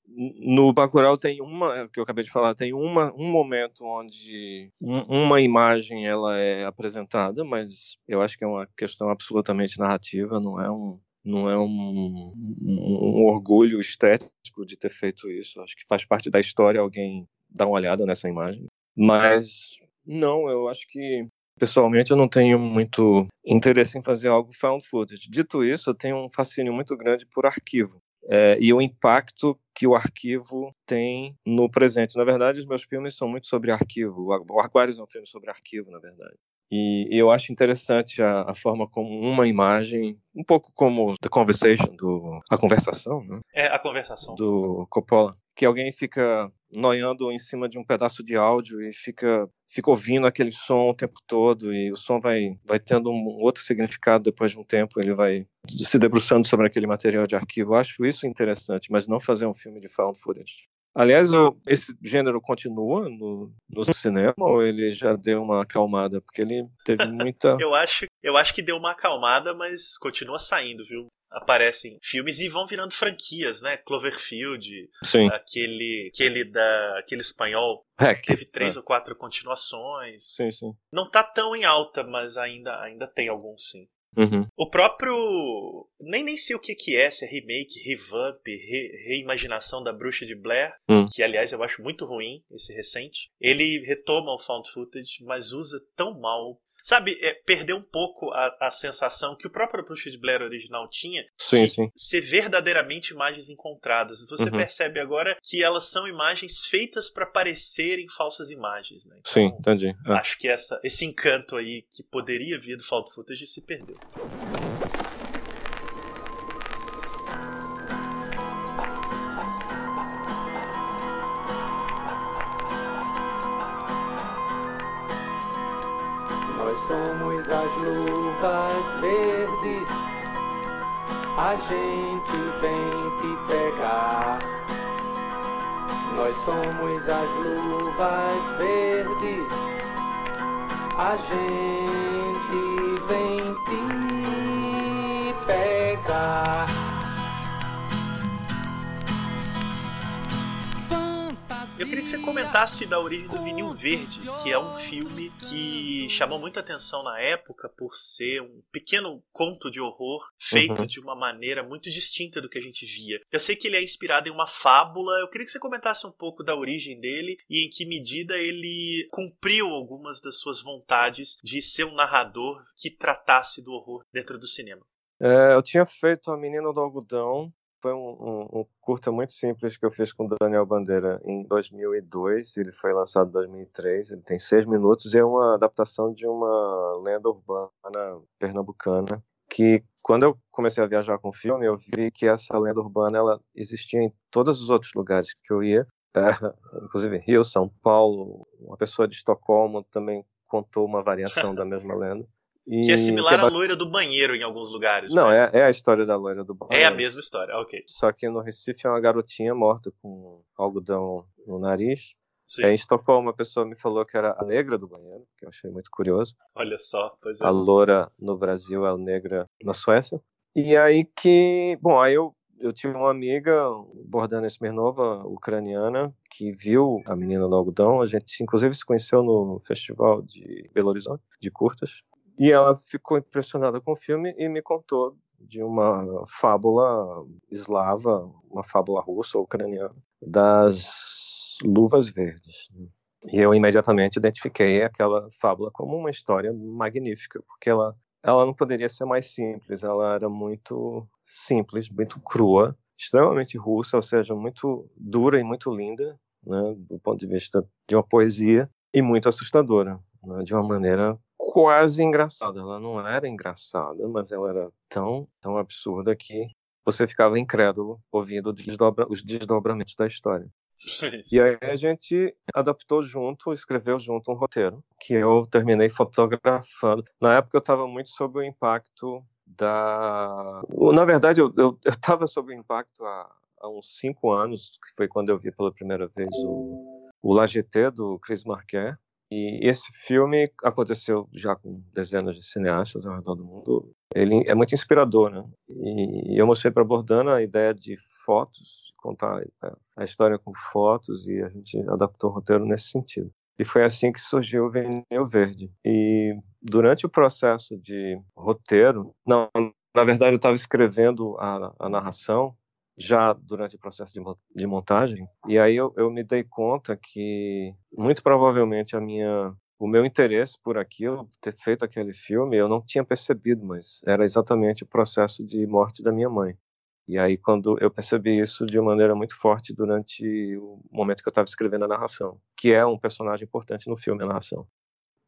no Bacurau tem uma, que eu acabei de falar, tem uma, um momento onde uma imagem ela é apresentada, mas eu acho que é uma questão absolutamente narrativa, não é um, não é um, um orgulho estético de ter feito isso. Acho que faz parte da história alguém dar uma olhada nessa imagem. Mas não, eu acho que Pessoalmente, eu não tenho muito interesse em fazer algo found footage. Dito isso, eu tenho um fascínio muito grande por arquivo. É, e o impacto que o arquivo tem no presente. Na verdade, os meus filmes são muito sobre arquivo. O Aquários é um filme sobre arquivo, na verdade. E eu acho interessante a, a, forma como uma imagem, um pouco como The Conversation, do, a conversação, né? É, a conversação. Do Coppola. Que alguém fica noiando em cima de um pedaço de áudio e fica, fica ouvindo aquele som o tempo todo e o som vai, vai tendo um outro significado depois de um tempo, ele vai se debruçando sobre aquele material de arquivo. Eu acho isso interessante, mas não fazer um filme de found footage. Aliás, eu, esse gênero continua no, no, cinema ou ele já deu uma acalmada? Porque ele teve muita. eu, acho, eu acho que deu uma acalmada, mas continua saindo, viu? Aparecem filmes e vão virando franquias, né? Cloverfield, sim. aquele, aquele da aquele espanhol Hack. teve três é. ou quatro continuações. Sim, sim. Não tá tão em alta, mas ainda, ainda tem alguns sim. Uhum. O próprio. Nem, nem sei o que, que é, se é remake, revamp, re, reimaginação da Bruxa de Blair, uhum. que aliás eu acho muito ruim, esse recente. Ele retoma o found footage, mas usa tão mal sabe, é, perdeu um pouco a, a sensação que o próprio Bruxa Blair original tinha sim, de sim. ser verdadeiramente imagens encontradas. Você uhum. percebe agora que elas são imagens feitas para parecerem falsas imagens. Né? Então, sim, entendi. É. Acho que essa, esse encanto aí que poderia vir do Found Footage se perdeu. A gente vem te pegar. Nós somos as luvas verdes, a gente queria que você comentasse da origem do Vinil Verde, que é um filme que chamou muita atenção na época por ser um pequeno conto de horror feito uhum. de uma maneira muito distinta do que a gente via. Eu sei que ele é inspirado em uma fábula, eu queria que você comentasse um pouco da origem dele e em que medida ele cumpriu algumas das suas vontades de ser um narrador que tratasse do horror dentro do cinema. É, eu tinha feito A Menina do Algodão, foi um, um, um, curta muito simples que eu fiz com Daniel Bandeira em 2002. Ele foi lançado em 2003. Ele tem seis minutos e é uma adaptação de uma lenda urbana pernambucana que quando eu comecei a viajar com o filme, eu vi que essa lenda urbana ela existia em todos os outros lugares que eu ia, é, inclusive Rio, São Paulo. Uma pessoa de Estocolmo também contou uma variação da mesma lenda. E que é similar é à loira do banheiro em alguns lugares. Não, né? é, é, a história da loira do banheiro. É a mesma história, ok. Só que no Recife é uma garotinha morta com algodão no nariz. Sim. É, em Estocolmo, uma pessoa me falou que era a negra do banheiro, que eu achei muito curioso. Olha só, pois é. A loura no Brasil, a negra na Suécia. E aí que, bom, aí eu, eu tive uma amiga, Bordana Smirnova, ucraniana, que viu a menina do algodão. A gente, inclusive, se conheceu no festival de Belo Horizonte, de curtas. E ela ficou impressionada com o filme e me contou de uma fábula eslava, uma fábula russa ou ucraniana, das luvas verdes. E eu imediatamente identifiquei aquela fábula como uma história magnífica, porque ela, ela não poderia ser mais simples, ela era muito simples, muito crua, extremamente russa, ou seja, muito dura e muito linda, né, do ponto de vista de uma poesia, e muito assustadora, né, de uma maneira quase engraçada. Ela não era engraçada, mas ela era tão, tão absurda que você ficava incrédulo ouvindo desdobra, os desdobramentos da história. E aí a gente adaptou junto, escreveu junto um roteiro que eu terminei fotografando. Na época eu estava muito sob o impacto da. Na verdade, eu estava sob o impacto há, há, uns cinco anos, que foi quando eu vi pela primeira vez o, o La GT do Chris Marquet. E esse filme aconteceu já com dezenas de cineastas ao redor do mundo. Ele é muito inspirador, né? E eu mostrei para Bordana a ideia de fotos, contar a história com fotos, e a gente adaptou o roteiro nesse sentido. E foi assim que surgiu o Vinil Verde. E durante o processo de roteiro, não, na verdade eu estava escrevendo a, a narração já durante o processo de, montagem. E aí eu, eu, me dei conta que muito provavelmente a minha o meu interesse por aquilo, ter feito aquele filme, eu não tinha percebido, mas era exatamente o processo de morte da minha mãe. E aí quando eu percebi isso de uma maneira muito forte durante o momento que eu estava escrevendo a narração, que é um personagem importante no filme, a narração.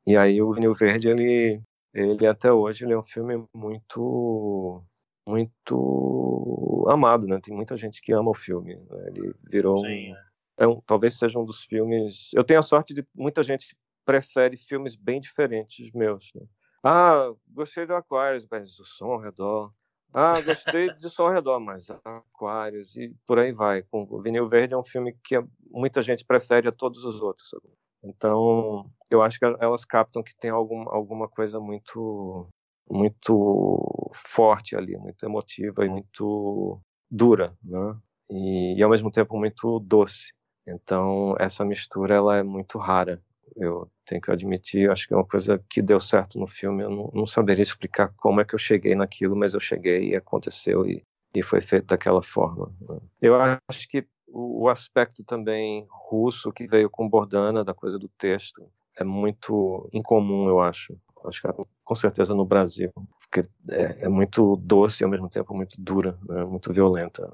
E aí o Vinil Verde, ele ele até hoje ele é um filme muito muito amado, né? Tem muita gente que ama o filme. Né? Ele virou Sim. Um, é. é um, talvez seja um dos filmes. Eu tenho a sorte de muita gente prefere filmes bem diferentes meus. Né? Ah, gostei do Aquarius, mas o som ao redor. Ah, gostei do som ao redor, mas Aquarius e por aí vai. O Vinil Verde é um filme que muita gente prefere a todos os outros. Sabe? Então, eu acho que elas captam que tem algum, alguma coisa muito muito forte ali, muito emotiva e muito dura, né? E, e, ao mesmo tempo muito doce. Então essa mistura ela é muito rara. Eu tenho que admitir, acho que é uma coisa que deu certo no filme. Eu não, não saberia explicar como é que eu cheguei naquilo, mas eu cheguei e aconteceu e, e foi feito daquela forma. Né? Eu acho que o, aspecto também russo que veio com Bordana da coisa do texto é muito incomum, eu acho acho que com certeza no Brasil, porque é, é muito doce e ao mesmo tempo muito dura, né, muito violenta.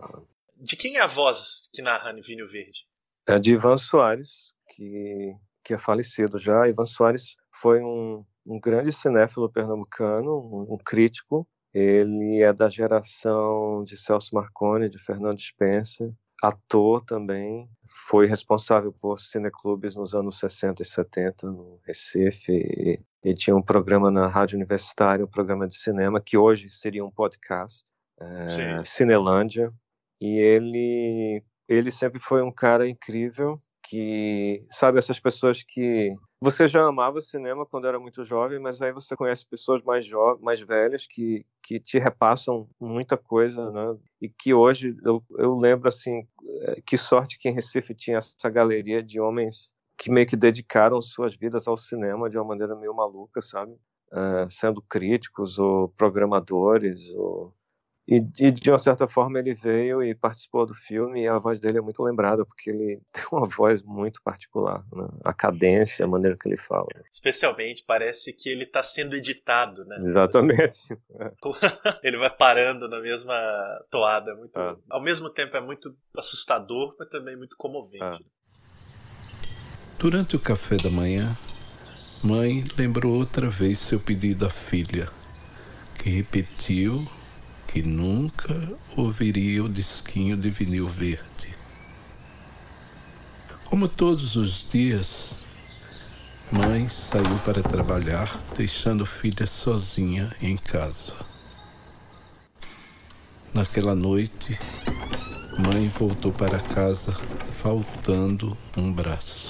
De quem é a voz que narra Vinho Verde? É de Ivan Soares, que, que é falecido já. Ivan Soares foi um, um grande cinéfilo pernambucano, um, um crítico. Ele é da geração de Celso Marconi, de Fernando Spencer, ator também, foi responsável por cineclubes nos anos 60 e 70 no Recife. Ele tinha um programa na Rádio Universitária, um programa de cinema, que hoje seria um podcast, é, Cinelândia. E ele, ele sempre foi um cara incrível, que, sabe, essas pessoas que você já amava cinema quando era muito jovem, mas aí você conhece pessoas mais jovens, mais velhas que, que te repassam muita coisa, né? E que hoje eu, eu lembro assim, é, que sorte que em Recife tinha essa galeria de homens que meio que dedicaram suas vidas ao cinema de uma maneira meio maluca, sabe? Uh, sendo críticos ou programadores ou e, e, de uma certa forma ele veio e participou do filme e a voz dele é muito lembrada porque ele tem uma voz muito particular, né? a cadência, a maneira que ele fala. Especialmente parece que ele está sendo editado, né? Exatamente. ele vai parando na mesma toada, muito. É. Ao mesmo tempo é muito assustador, mas também muito comovente. É. Durante o café da manhã, mãe lembrou outra vez seu pedido à filha, que repetiu que nunca ouviria o disquinho de vinil verde. Como todos os dias, mãe saiu para trabalhar, deixando filha sozinha em casa. Naquela noite, mãe voltou para casa faltando um braço.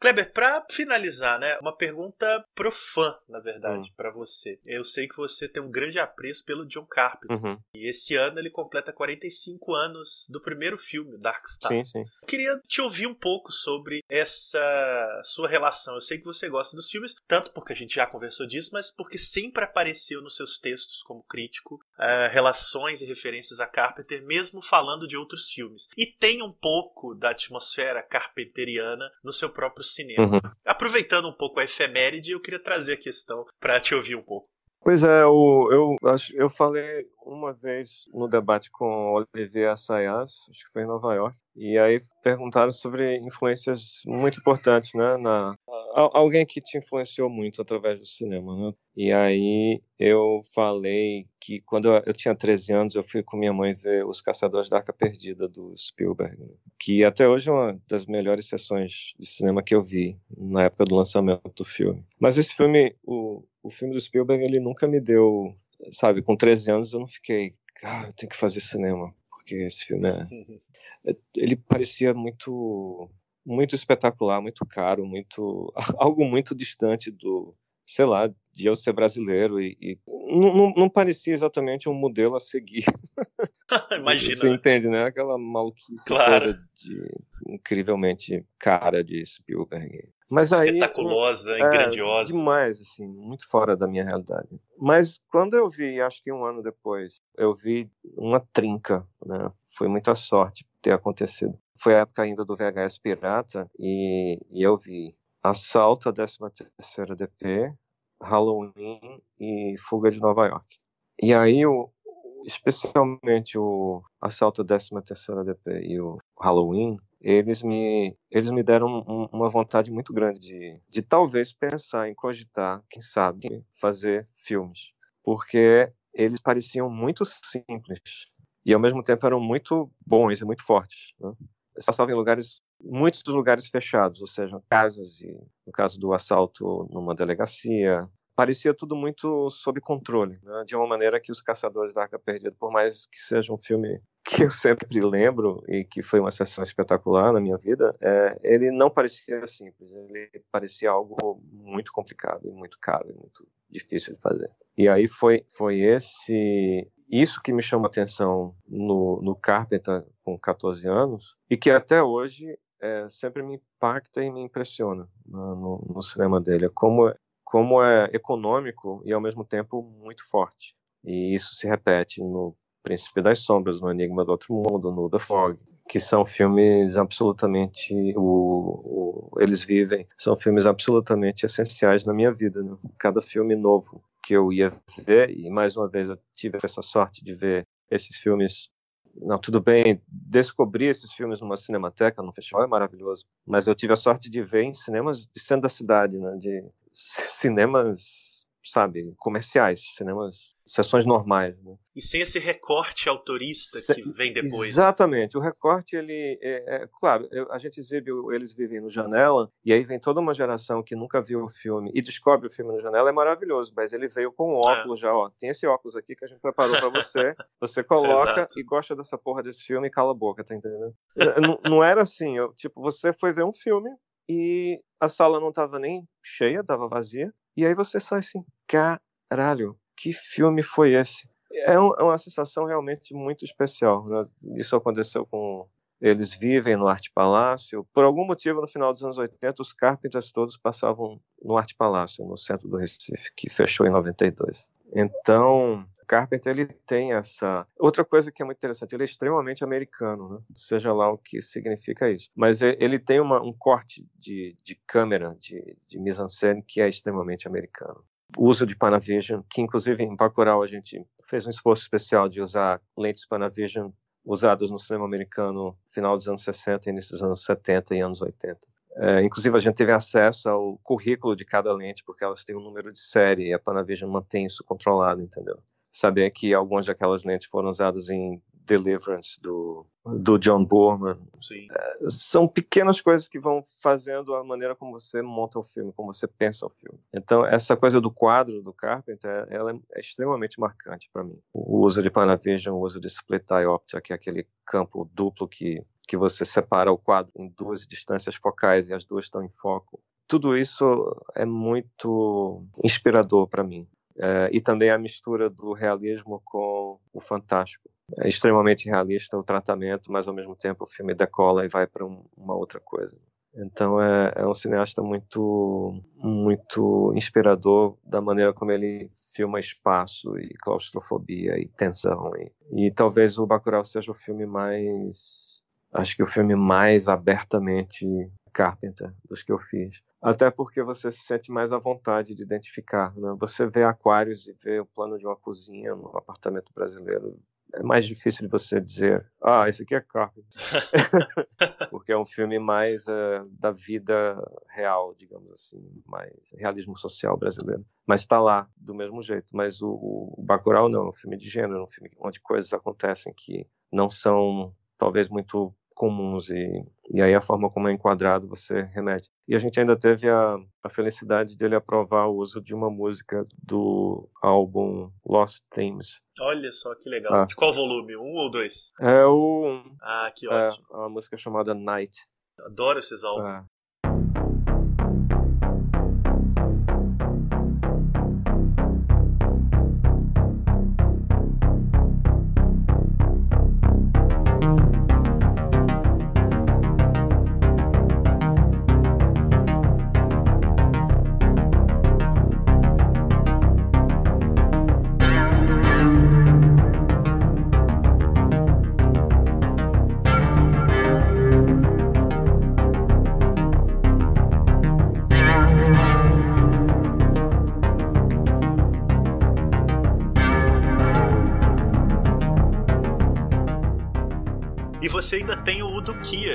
Kleber, para finalizar, né, uma pergunta pro fã, na verdade, uhum. para você. Eu sei que você tem um grande apreço pelo John Carpenter. Uhum. E esse ano ele completa 45 anos do primeiro filme, Dark Star. Sim, sim. Eu queria te ouvir um pouco sobre essa sua relação. Eu sei que você gosta dos filmes, tanto porque a gente já conversou disso, mas porque sempre apareceu nos seus textos como crítico uh, relações e referências a Carpenter, mesmo falando de outros filmes. E tem um pouco da atmosfera carpenteriana no seu próprio cinema. Uhum. Aproveitando um pouco a efeméride, eu queria trazer a questão para te ouvir um pouco. Pois é, eu, eu, acho, eu falei uma vez no debate com Olivier Assayas, acho que foi em Nova York, e aí perguntaram sobre influências muito importantes, né? Na, alguém que te influenciou muito através do cinema, né? E aí eu falei que quando eu, tinha 13 anos eu fui com minha mãe ver Os Caçadores da Arca Perdida do Spielberg, né? que até hoje é uma das melhores sessões de cinema que eu vi na época do lançamento do filme. Mas esse filme, o, o filme do Spielberg, ele nunca me deu, sabe, com 13 anos eu não fiquei, ah, eu tenho que fazer cinema, porque esse filme é É, ele parecia muito muito espetacular, muito caro, muito algo muito distante do, sei lá, de eu ser brasileiro e, e não, não, parecia exatamente um modelo a seguir. Imagina. Você entende, né? Aquela maluquice claro. toda de incrivelmente cara de Spielberg. Mas aí, espetaculosa, é, grandiosa. Demais, assim, muito fora da minha realidade. Mas quando eu vi, acho que um ano depois, eu vi uma trinca, né? Foi muita sorte ter acontecido. Foi a época ainda do VHS pirata e, e eu vi Assalto à 13ª DP, Halloween e Fuga de Nova York. E aí, o, especialmente o Assalto à 13ª DP e o Halloween, eles me, eles me deram um, uma vontade muito grande de, de talvez pensar em cogitar, quem sabe, fazer filmes. Porque eles pareciam muito simples e ao mesmo tempo eram muito bons e muito fortes. Né? Passavam em lugares, muitos lugares fechados, ou seja, casas, e no caso do assalto numa delegacia, parecia tudo muito sob controle, né? de uma maneira que Os Caçadores da Arca Perdida, por mais que seja um filme que eu sempre lembro e que foi uma sessão espetacular na minha vida, é, ele não parecia simples, ele parecia algo muito complicado muito caro, muito difícil de fazer. E aí foi foi esse isso que me chama a atenção no, no Carpenter com 14 anos e que até hoje é, sempre me impacta e me impressiona né, no, no cinema dele, é como como é econômico e ao mesmo tempo muito forte. E isso se repete no Príncipe das Sombras, no Enigma do Outro Mundo, no The Fog, que são filmes absolutamente o, o, eles vivem são filmes absolutamente essenciais na minha vida né? cada filme novo que eu ia ver e mais uma vez eu tive essa sorte de ver esses filmes não tudo bem descobrir esses filmes numa cinemateca num festival é maravilhoso mas eu tive a sorte de ver em cinemas de centro da cidade né? de cinemas sabe comerciais cinemas sessões normais. Né? E sem esse recorte autorista que vem depois. Né? Exatamente. O recorte, ele é, é claro, a gente exibe Eles Vivem no Janela, e aí vem toda uma geração que nunca viu o filme e descobre o filme no Janela, é maravilhoso, mas ele veio com um óculos é. já, ó. Tem esse óculos aqui que a gente preparou para você, você coloca e gosta dessa porra desse filme e cala a boca, tá entendendo? não, não era assim, eu, tipo, você foi ver um filme e a sala não tava nem cheia, tava vazia, e aí você sai assim, caralho, que filme foi esse? é, um, é uma sensação realmente muito especial. Né? Isso aconteceu com eles vivem no Arte Palácio. Por algum motivo, no final dos anos 80, os Carpenters todos passavam no Arte Palácio, no centro do Recife, que fechou em 92. Então, Carpenter ele tem essa outra coisa que é muito interessante. Ele é extremamente americano, né? seja lá o que significa isso. Mas ele tem uma, um corte de, de câmera, de, de mise-en-scène que é extremamente americano. O uso de Panavision, que inclusive em Bacurau a gente fez um esforço especial de usar lentes Panavision usadas no cinema americano final dos anos 60, início dos anos 70 e anos 80. É, inclusive, a gente teve acesso ao currículo de cada lente, porque elas têm um número de série e a Panavision mantém isso controlado, entendeu? Saber que algumas daquelas lentes foram usadas em Deliverance do, do John Boorman. É, são pequenas coisas que vão fazendo a maneira como você monta o filme, como você pensa o filme. Então, essa coisa do quadro do Carpenter, ela é extremamente marcante para mim. O uso de Panavision, o uso de Split Diopter, que é aquele campo duplo que, que você separa o quadro em duas distâncias focais e as duas estão em foco. Tudo isso é muito inspirador para mim. É, e também a mistura do realismo com o fantástico é extremamente realista o tratamento, mas ao mesmo tempo o filme decola e vai para um, uma outra coisa. Então é, é, um cineasta muito muito inspirador da maneira como ele filma espaço e claustrofobia e tensão e, e talvez o Bacurau seja o filme mais acho que o filme mais abertamente Carpenter dos que eu fiz. Até porque você se sente mais à vontade de identificar. Né? Você vê aquários e vê o plano de uma cozinha no apartamento brasileiro é mais difícil de você dizer, ah, esse aqui é Carpenter. Porque é um filme mais uh, da vida real, digamos assim, mais realismo social brasileiro. Mas está lá, do mesmo jeito. Mas o, o Bacurau não, é um filme de gênero, é um filme onde coisas acontecem que não são, talvez, muito comuns e, e aí a forma como é enquadrado você remete. E a gente ainda teve a, a felicidade dele aprovar o uso de uma música do álbum Lost Themes. Olha só que legal. Ah. De qual volume? Um ou dois? É o. Ah, que ótimo. É uma música chamada Night. Adoro esses álbuns. É.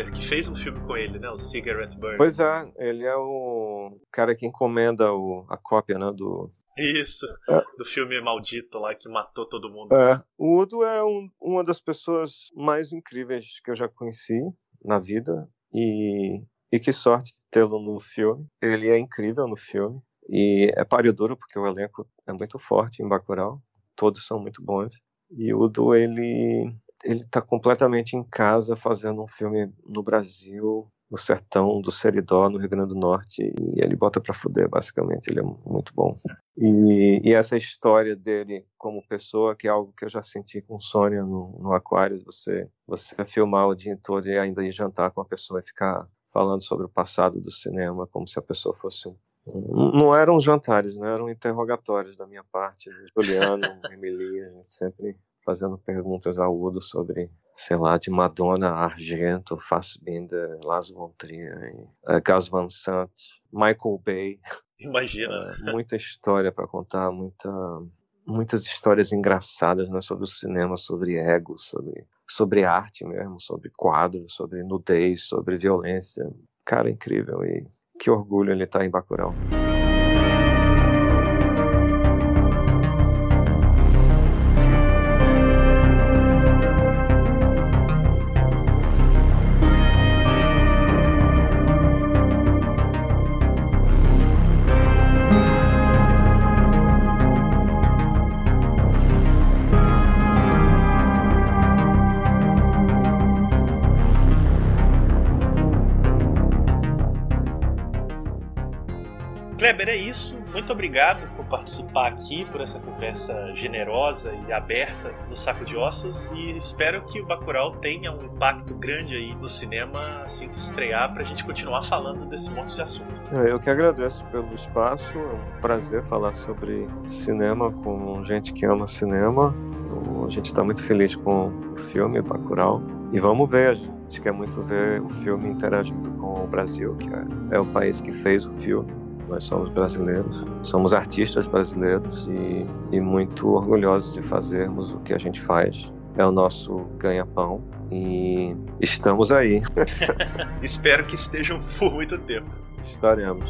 Kier, que fez um filme com ele, né? O Cigarette Burns. Pois é, ele é o cara que encomenda o, a cópia, né? Do... Isso, é. do filme maldito lá que matou todo mundo. É. O Udo é um, uma das pessoas mais incríveis que eu já conheci na vida e, e que sorte tê-lo no filme. Ele é incrível no filme e é páreo duro porque o elenco é muito forte em Bacurau, todos são muito bons. E o Udo, ele ele está completamente em casa fazendo um filme no Brasil, no sertão do Seridó, no Rio Grande do Norte, e ele bota para fuder, basicamente. Ele é muito bom. E, e, essa história dele como pessoa, que é algo que eu já senti com Sônia no, no Aquarius, você, você filmar o dia todo e ainda ir jantar com a pessoa e ficar falando sobre o passado do cinema, como se a pessoa fosse um não eram jantares, não eram interrogatórios da minha parte. Juliano, Emily, a gente sempre fazendo perguntas ao Udo sobre, sei lá, de Madonna, Argento, Fassbinder, Lars von Trier, uh, Gus Van Sant, Michael Bay. Imagina. Uh, muita história para contar, muita, muitas histórias engraçadas né, sobre o cinema, sobre ego, sobre, sobre arte mesmo, sobre quadros, sobre nudez, sobre violência. Cara, incrível e que orgulho ele estar tá em Bacurau. Muito obrigado por participar aqui, por essa conversa generosa e aberta no Saco de Ossos e espero que o Bacurau tenha um impacto grande aí no cinema assim que estrear pra gente continuar falando desse monte de assunto. É, eu que agradeço pelo espaço, é um prazer falar sobre cinema com gente que ama cinema. A gente está muito feliz com o filme Bacurau e vamos ver, a gente quer muito ver o filme interagindo com o Brasil, que é, é o país que fez o filme nós somos brasileiros, somos artistas brasileiros e, e, muito orgulhosos de fazermos o que a gente faz. É o nosso ganha-pão e estamos aí. Espero que estejam por muito tempo. Estaremos.